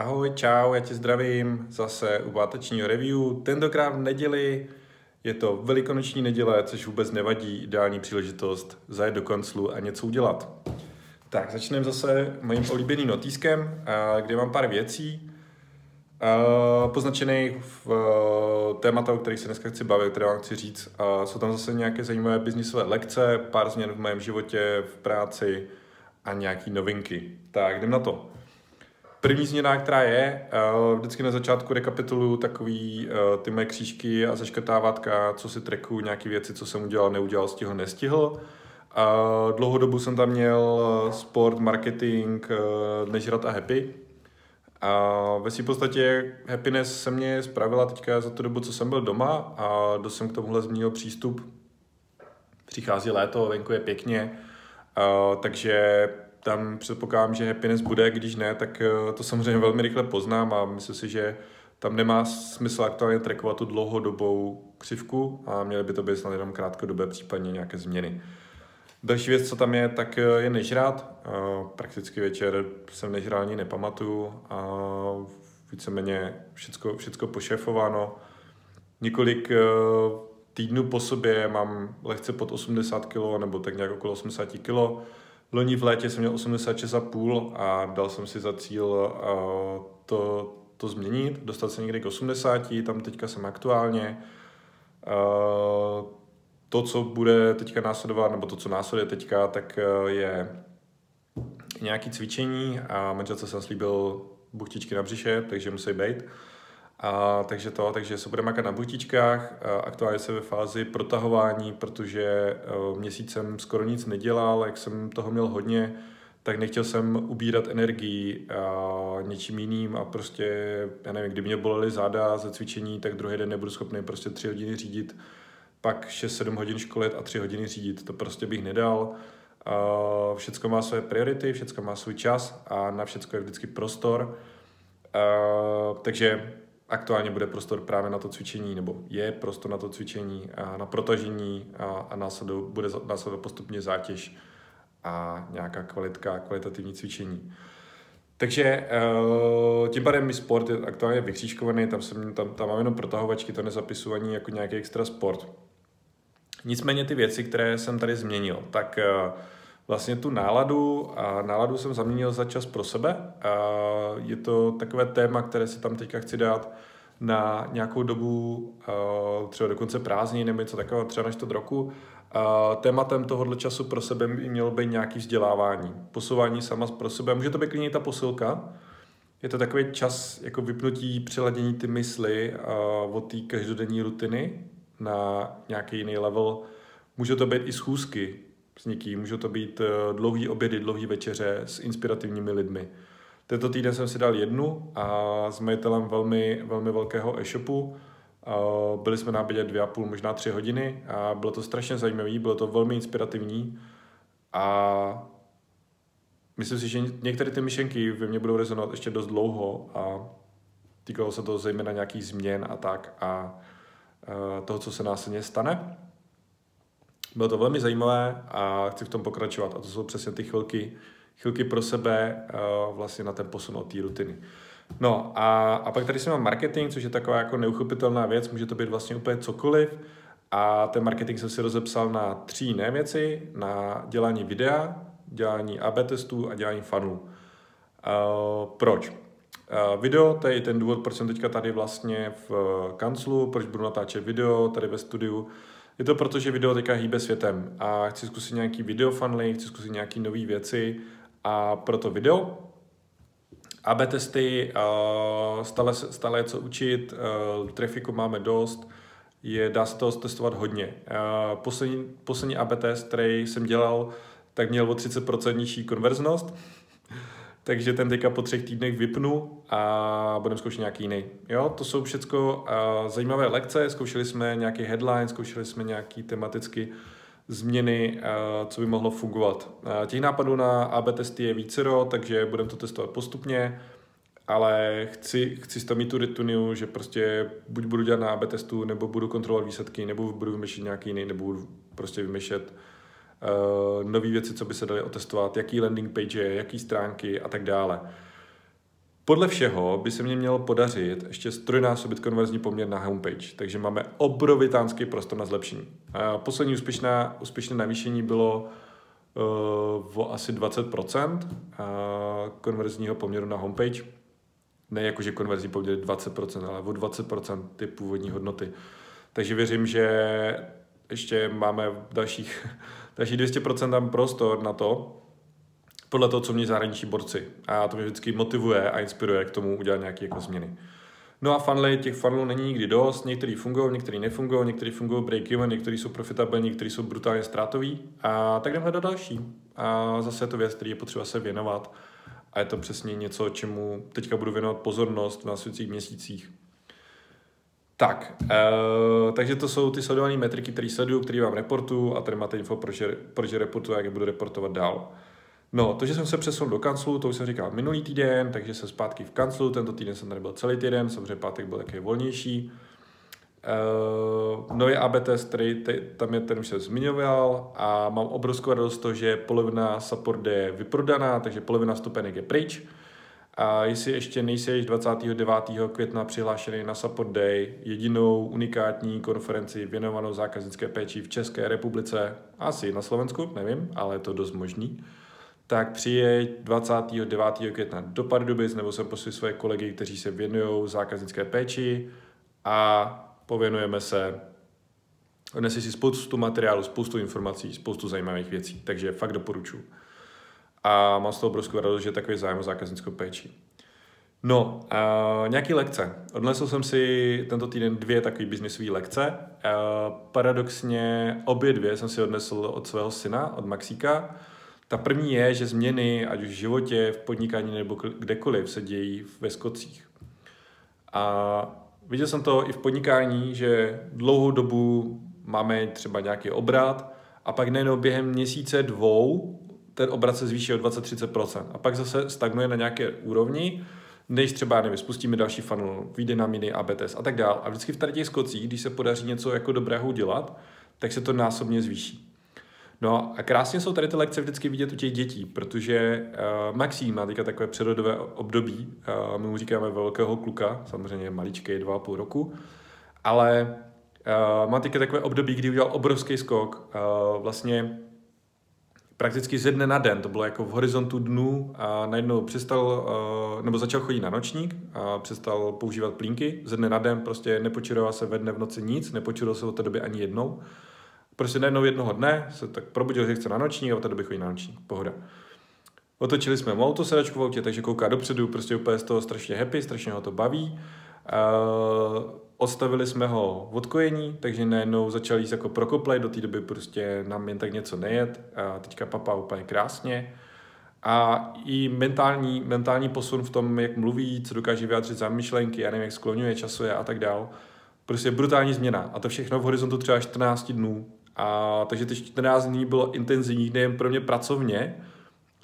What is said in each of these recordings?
Ahoj, čau, já tě zdravím zase u pátečního review. Tentokrát v neděli je to velikonoční neděle, což vůbec nevadí, ideální příležitost zajet do konclu a něco udělat. Tak, začneme zase mým oblíbeným notýskem, kde mám pár věcí poznačených v témata, o kterých se dneska chci bavit, které vám chci říct. Jsou tam zase nějaké zajímavé biznisové lekce, pár změn v mém životě, v práci a nějaký novinky. Tak, jdem na to. První změna, která je, uh, vždycky na začátku rekapituluju takový uh, ty moje křížky a zaškrtávátka, co si treku, nějaké věci, co jsem udělal, neudělal, stihl, nestihl. Uh, dlouhou dobu jsem tam měl sport, marketing, nežrat a happy. A ve svým podstatě happiness se mě spravila teďka za tu dobu, co jsem byl doma a dost jsem k tomuhle změnil přístup. Přichází léto, venku je pěkně, takže tam předpokládám, že happiness bude, když ne, tak eh, to samozřejmě velmi rychle poznám a myslím si, že tam nemá smysl aktuálně trackovat tu dlouhodobou křivku a měly by to být snad jenom krátkodobé, případně nějaké změny. Další věc, co tam je, tak eh, je nežrát. Eh, prakticky večer jsem nežral ani nepamatuju a víceméně všecko, všecko pošéfováno. Několik týdnů po sobě mám lehce pod 80 kg nebo tak nějak okolo 80 kg Loni v létě jsem měl 86,5 a dal jsem si za cíl uh, to, to změnit, dostat se někdy k 80, tam teďka jsem aktuálně. Uh, to, co bude teďka následovat, nebo to, co následuje teďka, tak uh, je nějaký cvičení a manželce jsem slíbil buchtičky na břiše, takže musí být. A, takže to, takže se budeme makat na buchtičkách. Aktuálně se ve fázi protahování, protože e, měsíc jsem skoro nic nedělal, jak jsem toho měl hodně, tak nechtěl jsem ubírat energii a něčím jiným a prostě, já nevím, kdyby mě bolely záda ze cvičení, tak druhý den nebudu schopný prostě tři hodiny řídit, pak 6-7 hodin školit a tři hodiny řídit, to prostě bych nedal. Uh, všecko má své priority, všecko má svůj čas a na všecko je vždycky prostor. Uh, takže aktuálně bude prostor právě na to cvičení, nebo je prostor na to cvičení, a na protažení a, a následou, bude následovat postupně zátěž a nějaká kvalitka, kvalitativní cvičení. Takže eh, tím pádem mi sport je aktuálně vykřížkovaný, tam, jsem, tam, tam mám jenom protahovačky, to nezapisuju ani jako nějaký extra sport. Nicméně ty věci, které jsem tady změnil, tak uh, vlastně tu náladu a náladu jsem zaměnil za čas pro sebe. A je to takové téma, které si tam teďka chci dát na nějakou dobu, třeba do konce prázdní nebo něco takového, třeba na čtvrt roku. Tématem tohohle času pro sebe by mělo být nějaký vzdělávání, posouvání sama pro sebe. Může to být klidně ta posilka, je to takový čas jako vypnutí, přeladění ty mysli od té každodenní rutiny na nějaký jiný level. Může to být i schůzky, s někým. Můžou to být eh, dlouhý obědy, dlouhý večeře s inspirativními lidmi. Tento týden jsem si dal jednu a s majitelem velmi, velmi velkého e-shopu. Byli jsme na obědě dvě a půl, možná tři hodiny a bylo to strašně zajímavé, bylo to velmi inspirativní a myslím si, že některé ty myšlenky ve mně budou rezonovat ještě dost dlouho a týkalo se to zejména nějakých změn a tak a eh, toho, co se následně stane. Bylo to velmi zajímavé a chci v tom pokračovat. A to jsou přesně ty chvilky, chvilky pro sebe uh, vlastně na ten posun od té rutiny. No a, a pak tady jsem mám marketing, což je taková jako neuchopitelná věc, může to být vlastně úplně cokoliv. A ten marketing jsem si rozepsal na tři jiné věci, na dělání videa, dělání AB testů a dělání fanů. Uh, proč? Uh, video, to je ten důvod, proč jsem teďka tady vlastně v kanclu, proč budu natáčet video tady ve studiu, je to proto, že video teďka hýbe světem a chci zkusit nějaký video funly, chci zkusit nějaký nové věci a proto video. AB testy, stále, stále je co učit, trafiku máme dost, je, dá se toho testovat hodně. Poslední, poslední AB test, který jsem dělal, tak měl o 30% nižší konverznost, takže ten teďka po třech týdnech vypnu a budeme zkoušet nějaký jiný. Jo, to jsou všechno uh, zajímavé lekce, zkoušeli jsme nějaký headline, zkoušeli jsme nějaký tematicky změny, uh, co by mohlo fungovat. Uh, těch nápadů na AB testy je vícero, takže budeme to testovat postupně, ale chci, chci to mít tu retuniu, že prostě buď budu dělat na AB testu, nebo budu kontrolovat výsledky, nebo budu vymýšlet nějaký jiný, nebo budu prostě vymýšlet uh, nové věci, co by se daly otestovat, jaký landing page je, jaký stránky a tak dále. Podle všeho by se mě mělo podařit ještě strojnásobit konverzní poměr na homepage, takže máme obrovitánský prostor na zlepšení. Poslední úspěšná, úspěšné navýšení bylo uh, o asi 20% uh, konverzního poměru na homepage. Ne jako, že konverzní poměr je 20%, ale o 20% ty původní hodnoty. Takže věřím, že ještě máme dalších, dalších 200% tam prostor na to, podle toho, co mě zahraniční borci. A to mě vždycky motivuje a inspiruje k tomu udělat nějaké jako změny. No a funnely, těch funnelů není nikdy dost, některý fungují, některý nefungují, některý fungují break-even, některý jsou profitabilní, některý jsou brutálně ztrátový. A tak jdeme hledat další. A zase je to věc, který je potřeba se věnovat. A je to přesně něco, čemu teďka budu věnovat pozornost v následujících měsících. Tak, uh, takže to jsou ty sledované metriky, které sleduju, které vám reportuju a tady máte info, proč je, proč je a jak je budu reportovat dál. No, to, že jsem se přesunul do kanclu, to už jsem říkal minulý týden, takže jsem zpátky v kanclu, tento týden jsem tady byl celý týden, samozřejmě pátek byl taky volnější. Uh, nový AB test, který te, tam je ten už se zmiňoval a mám obrovskou radost to, že polovina support je vyprodaná, takže polovina stupenek je pryč. A jestli ještě nejsi 29. května přihlášený na Support Day, jedinou unikátní konferenci věnovanou zákaznické péči v České republice, asi na Slovensku, nevím, ale je to dost možný, tak přijeď 29. května do Pardubic, nebo jsem poslal svoje kolegy, kteří se věnují zákaznické péči a pověnujeme se Odnesi si spoustu materiálu, spoustu informací, spoustu zajímavých věcí, takže fakt doporučuji. A mám z toho obrovskou radost, že takový zájem o zákaznickou péči. No, uh, nějaký lekce. Odnesl jsem si tento týden dvě takové biznisové lekce. Uh, paradoxně obě dvě jsem si odnesl od svého syna, od Maxíka. Ta první je, že změny, ať už v životě, v podnikání nebo kdekoliv, se dějí ve skocích. A viděl jsem to i v podnikání, že dlouhou dobu máme třeba nějaký obrat a pak nejenom během měsíce, dvou, ten obrat se zvýší o 20-30%. A pak zase stagnuje na nějaké úrovni, než třeba, nevím, spustíme další funnel, vyjde nám jiný AB test a tak dál. A vždycky v tady těch skocích, když se podaří něco jako dobrého udělat, tak se to násobně zvýší. No a krásně jsou tady ty lekce vždycky vidět u těch dětí, protože uh, Maxí má teďka takové přírodové období, uh, my mu říkáme velkého kluka, samozřejmě maličký, dva a půl roku, ale uh, má teďka takové období, kdy udělal obrovský skok, uh, vlastně prakticky ze dne na den, to bylo jako v horizontu dnů a najednou přestal, uh, nebo začal chodit na nočník a přestal používat plínky, ze dne na den prostě nepočiroval se ve dne v noci nic, nepočiroval se od té doby ani jednou Prostě najednou jednoho dne se tak probudil, že chce na noční a od té doby chodí na noční. Pohoda. Otočili jsme mu autosedačku v autě, takže kouká dopředu, prostě úplně z toho strašně happy, strašně ho to baví. Uh, odstavili jsme ho v odkojení, takže najednou začal jít jako prokoplej, do té doby prostě nám jen tak něco nejet. A teďka papá úplně krásně. A i mentální, mentální posun v tom, jak mluví, co dokáže vyjádřit za myšlenky, já nevím, jak skloňuje, časuje a tak dál. Prostě brutální změna. A to všechno v horizontu třeba 14 dnů. A takže ty 14 dní bylo intenzivní nejen pro mě pracovně,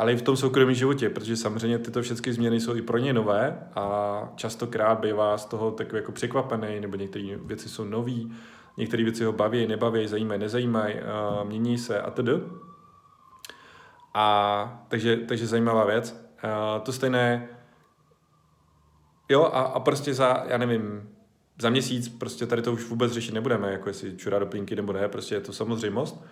ale i v tom soukromém životě, protože samozřejmě tyto všechny změny jsou i pro ně nové a častokrát bývá z toho takový jako překvapený, nebo některé věci jsou nové, některé věci ho baví, nebaví, zajímají, nezajímají, mění se a tedy. A takže, takže zajímavá věc. A to stejné, jo, a, a prostě za, já nevím, za měsíc prostě tady to už vůbec řešit nebudeme, jako jestli čurá do plínky nebo ne, prostě je to samozřejmost.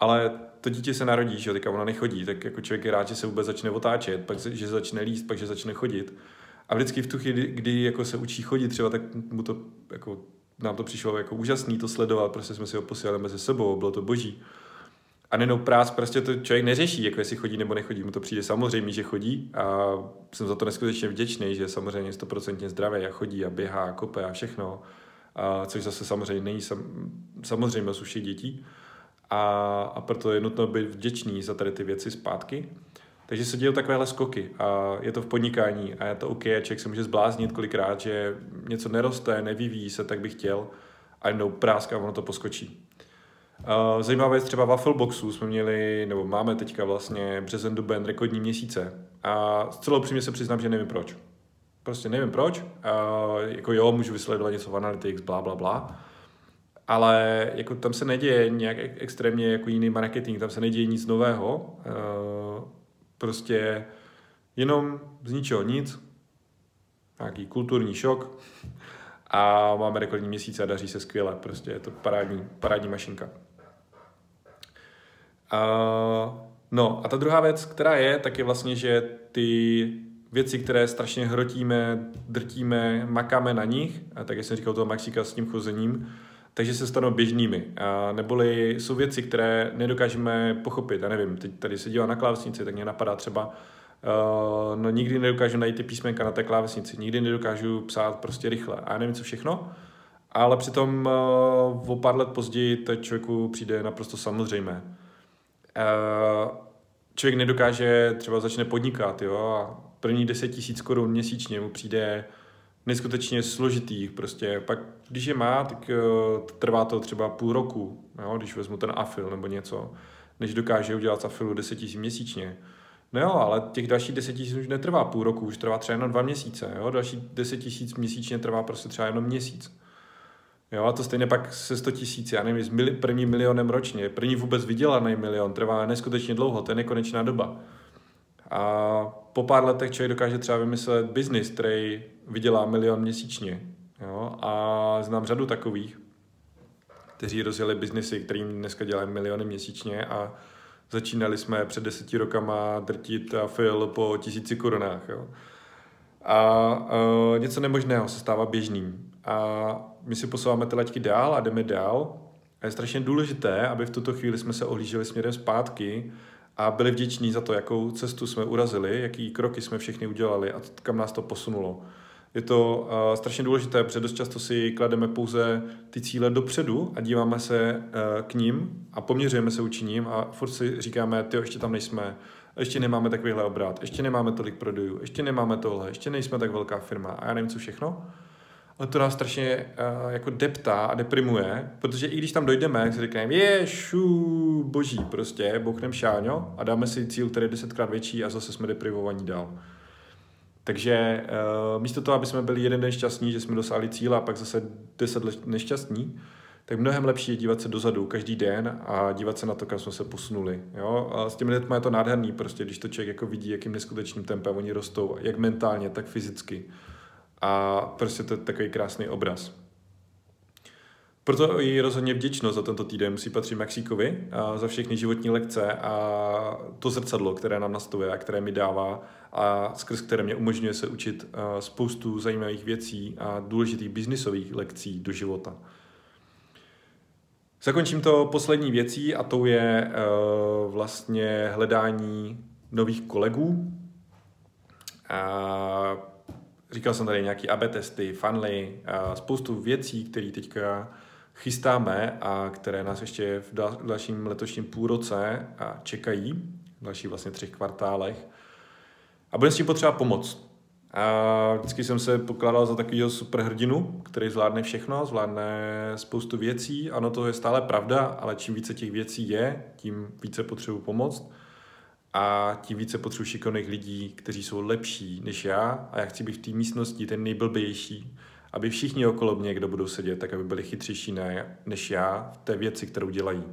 Ale to dítě se narodí, že teďka ona nechodí, tak jako člověk je rád, že se vůbec začne otáčet, pak že začne líst, pak že začne chodit. A vždycky v tu chvíli, kdy jako se učí chodit třeba, tak mu to jako, nám to přišlo jako úžasný to sledovat, prostě jsme si ho posílali mezi sebou, bylo to boží. A nenou prás prostě to člověk neřeší, jako jestli chodí nebo nechodí, mu to přijde samozřejmě, že chodí a jsem za to neskutečně vděčný, že samozřejmě 100% zdravý a chodí a běhá a kope a všechno, a což zase samozřejmě není sam, samozřejmě všech dětí. A, a proto je nutno být vděčný za tady ty věci zpátky. Takže se dějí takovéhle skoky a je to v podnikání a je to OK člověk se může zbláznit kolikrát, že něco neroste, nevyvíjí se, tak by chtěl a jednou práska a ono to poskočí. Uh, zajímavá věc, třeba Waffleboxu jsme měli, nebo máme teďka vlastně březen, duben, rekordní měsíce. A celou přímě se přiznám, že nevím proč. Prostě nevím proč. Uh, jako jo, můžu vysledovat něco v Analytics, bla, bla, bla. Ale jako tam se neděje nějak extrémně jako jiný marketing, tam se neděje nic nového. Uh, prostě jenom z ničeho nic nějaký kulturní šok a máme rekordní měsíc a daří se skvěle. Prostě je to parádní, parádní mašinka. Uh, no a ta druhá věc, která je, tak je vlastně, že ty věci, které strašně hrotíme, drtíme, makáme na nich, a tak jak jsem říkal toho Maxika s tím chozením, takže se stanou běžnými. A neboli jsou věci, které nedokážeme pochopit. Já nevím, teď tady se dívám na klávesnici, tak mě napadá třeba, uh, no nikdy nedokážu najít ty písmenka na té klávesnici, nikdy nedokážu psát prostě rychle. A já nevím, co všechno, ale přitom uh, o pár let později to člověku přijde naprosto samozřejmé. Uh, člověk nedokáže, třeba začne podnikat, jo, a první 10 tisíc korun měsíčně mu přijde neskutečně složitý. Prostě pak, když je má, tak uh, trvá to třeba půl roku, jo, když vezmu ten afil nebo něco, než dokáže udělat z afilu 10 tisíc měsíčně. No jo, ale těch dalších 10 tisíc už netrvá půl roku, už trvá třeba jenom dva měsíce. Jo? Další 10 tisíc měsíčně trvá prostě třeba jenom měsíc. Jo, a to stejně pak se 100 tisíc, já nevím, s mili, prvním milionem ročně. První vůbec vydělaný milion trvá neskutečně dlouho, to je nekonečná doba. A po pár letech člověk dokáže třeba vymyslet biznis, který vydělá milion měsíčně. Jo? A znám řadu takových, kteří rozjeli biznisy, kterým dneska dělají miliony měsíčně a začínali jsme před deseti rokama drtit a fil po tisíci korunách. Jo? A uh, něco nemožného se stává běžným. A my si posouváme ty laťky dál a jdeme dál. A je strašně důležité, aby v tuto chvíli jsme se ohlíželi směrem zpátky a byli vděční za to, jakou cestu jsme urazili, jaký kroky jsme všechny udělali a kam nás to posunulo. Je to uh, strašně důležité, protože dost často si klademe pouze ty cíle dopředu a díváme se uh, k ním a poměřujeme se uči ním a furt si říkáme, ty ještě tam nejsme, ještě nemáme takovýhle obrat, ještě nemáme tolik prodejů, ještě nemáme tohle, ještě nejsme tak velká firma a já nevím co všechno. Ale to nás strašně uh, jako deptá a deprimuje, protože i když tam dojdeme, tak si říkáme, ješu, boží, prostě, bouchnem šáňo a dáme si cíl, který je desetkrát větší a zase jsme deprivovaní dál. Takže uh, místo toho, aby jsme byli jeden den šťastní, že jsme dosáhli cíle a pak zase deset let nešťastní, tak mnohem lepší je dívat se dozadu každý den a dívat se na to, kam jsme se posunuli. Jo? A s těmi lidmi je to nádherný, prostě, když to člověk jako vidí, jakým neskutečným tempem oni rostou, jak mentálně, tak fyzicky. A prostě to je takový krásný obraz. Proto i rozhodně vděčnost za tento týden musí patřit Maxíkovi za všechny životní lekce a to zrcadlo, které nám nastavuje a které mi dává a skrz které mě umožňuje se učit spoustu zajímavých věcí a důležitých biznisových lekcí do života. Zakončím to poslední věcí a to je vlastně hledání nových kolegů. A říkal jsem tady nějaký AB testy, funly, spoustu věcí, které teďka chystáme a které nás ještě v dalším letošním půlroce čekají, v dalších vlastně třech kvartálech. A bude s tím potřeba pomoc. A vždycky jsem se pokládal za takového superhrdinu, který zvládne všechno, zvládne spoustu věcí. Ano, to je stále pravda, ale čím více těch věcí je, tím více potřebuji pomoct. A tím více potřebuji šikovných lidí, kteří jsou lepší než já. A já chci být v té místnosti ten nejblbější, aby všichni okolo mě, kdo budou sedět, tak aby byli chytřejší ne, než já v té věci, kterou dělají.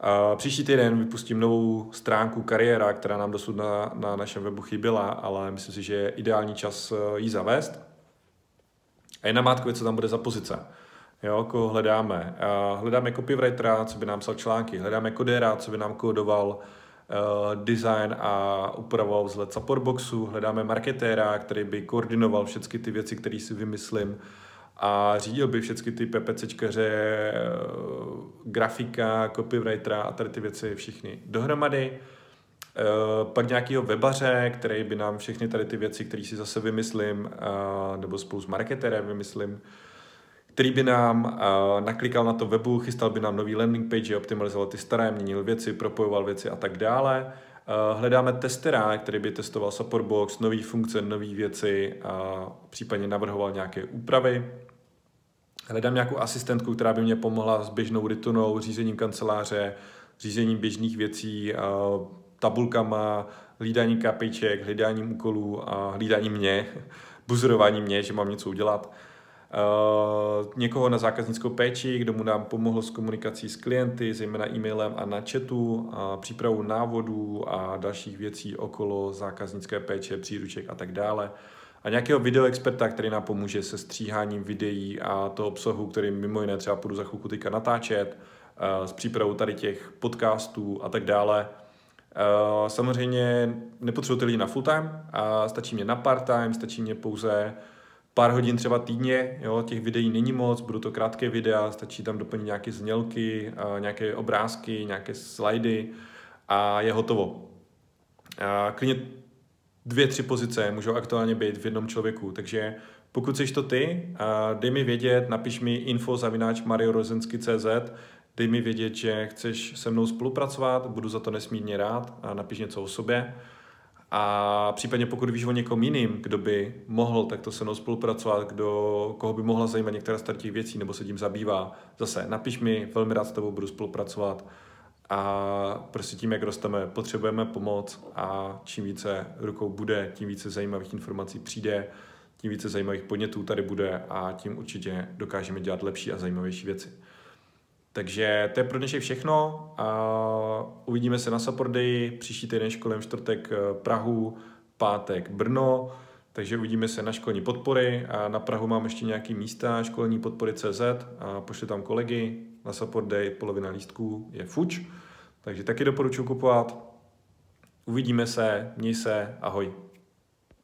A příští týden vypustím novou stránku kariéra, která nám dosud na, na našem webu chyběla, ale myslím si, že je ideální čas eh, ji zavést. A je namátkově, co tam bude za pozice. Jo, koho hledáme. A hledáme copywritera, co by nám psal články, hledáme kodéra, co by nám kódoval uh, design a upravoval vzhled supportboxu, hledáme marketéra, který by koordinoval všechny ty věci, které si vymyslím a řídil by všechny ty PPCčkaře, eh, grafika, copywritera a tady ty věci všichni dohromady. Eh, pak nějakého webaře, který by nám všechny tady ty věci, které si zase vymyslím, eh, nebo spolu s marketerem vymyslím, který by nám naklikal na to webu, chystal by nám nový landing page, optimalizoval ty staré, měnil věci, propojoval věci a tak dále. Hledáme testera, který by testoval supportbox, nové funkce, nové věci a případně navrhoval nějaké úpravy. Hledám nějakou asistentku, která by mě pomohla s běžnou ritunou, řízením kanceláře, řízením běžných věcí, tabulkama, hlídání kapiček, hlídáním úkolů a hlídání mě, buzerování mě, že mám něco udělat. Uh, někoho na zákaznickou péči, kdo mu nám pomohl s komunikací s klienty, zejména e-mailem a na chatu, a přípravu návodů a dalších věcí okolo zákaznické péče, příruček a tak dále a nějakého videoexperta, který nám pomůže se stříháním videí a toho obsahu, který mimo jiné třeba půjdu za chvilku teďka natáčet, uh, s přípravou tady těch podcastů a tak dále. Uh, samozřejmě nepotřebuji lidi na full time, stačí mě na part time, stačí mě pouze pár hodin třeba týdně, jo, těch videí není moc, budou to krátké videa, stačí tam doplnit nějaké znělky, nějaké obrázky, nějaké slajdy a je hotovo. A klidně dvě, tři pozice můžou aktuálně být v jednom člověku, takže pokud jsi to ty, dej mi vědět, napiš mi info zavináč mariorozensky.cz, dej mi vědět, že chceš se mnou spolupracovat, budu za to nesmírně rád napiš něco o sobě. A případně pokud víš o někom jiným, kdo by mohl takto se mnou spolupracovat, kdo, koho by mohla zajímat některá z těch věcí nebo se tím zabývá, zase napiš mi, velmi rád s tebou budu spolupracovat. A prostě tím, jak rosteme, potřebujeme pomoc a čím více rukou bude, tím více zajímavých informací přijde, tím více zajímavých podnětů tady bude a tím určitě dokážeme dělat lepší a zajímavější věci. Takže to je pro dnešek všechno a uvidíme se na Day, příští týden školem čtvrtek eh, Prahu, pátek Brno, takže uvidíme se na školní podpory a na Prahu mám ještě nějaký místa, školní podpory CZ a pošli tam kolegy, na Support Day polovina lístků je fuč, takže taky doporučuji kupovat. Uvidíme se, měj se, ahoj.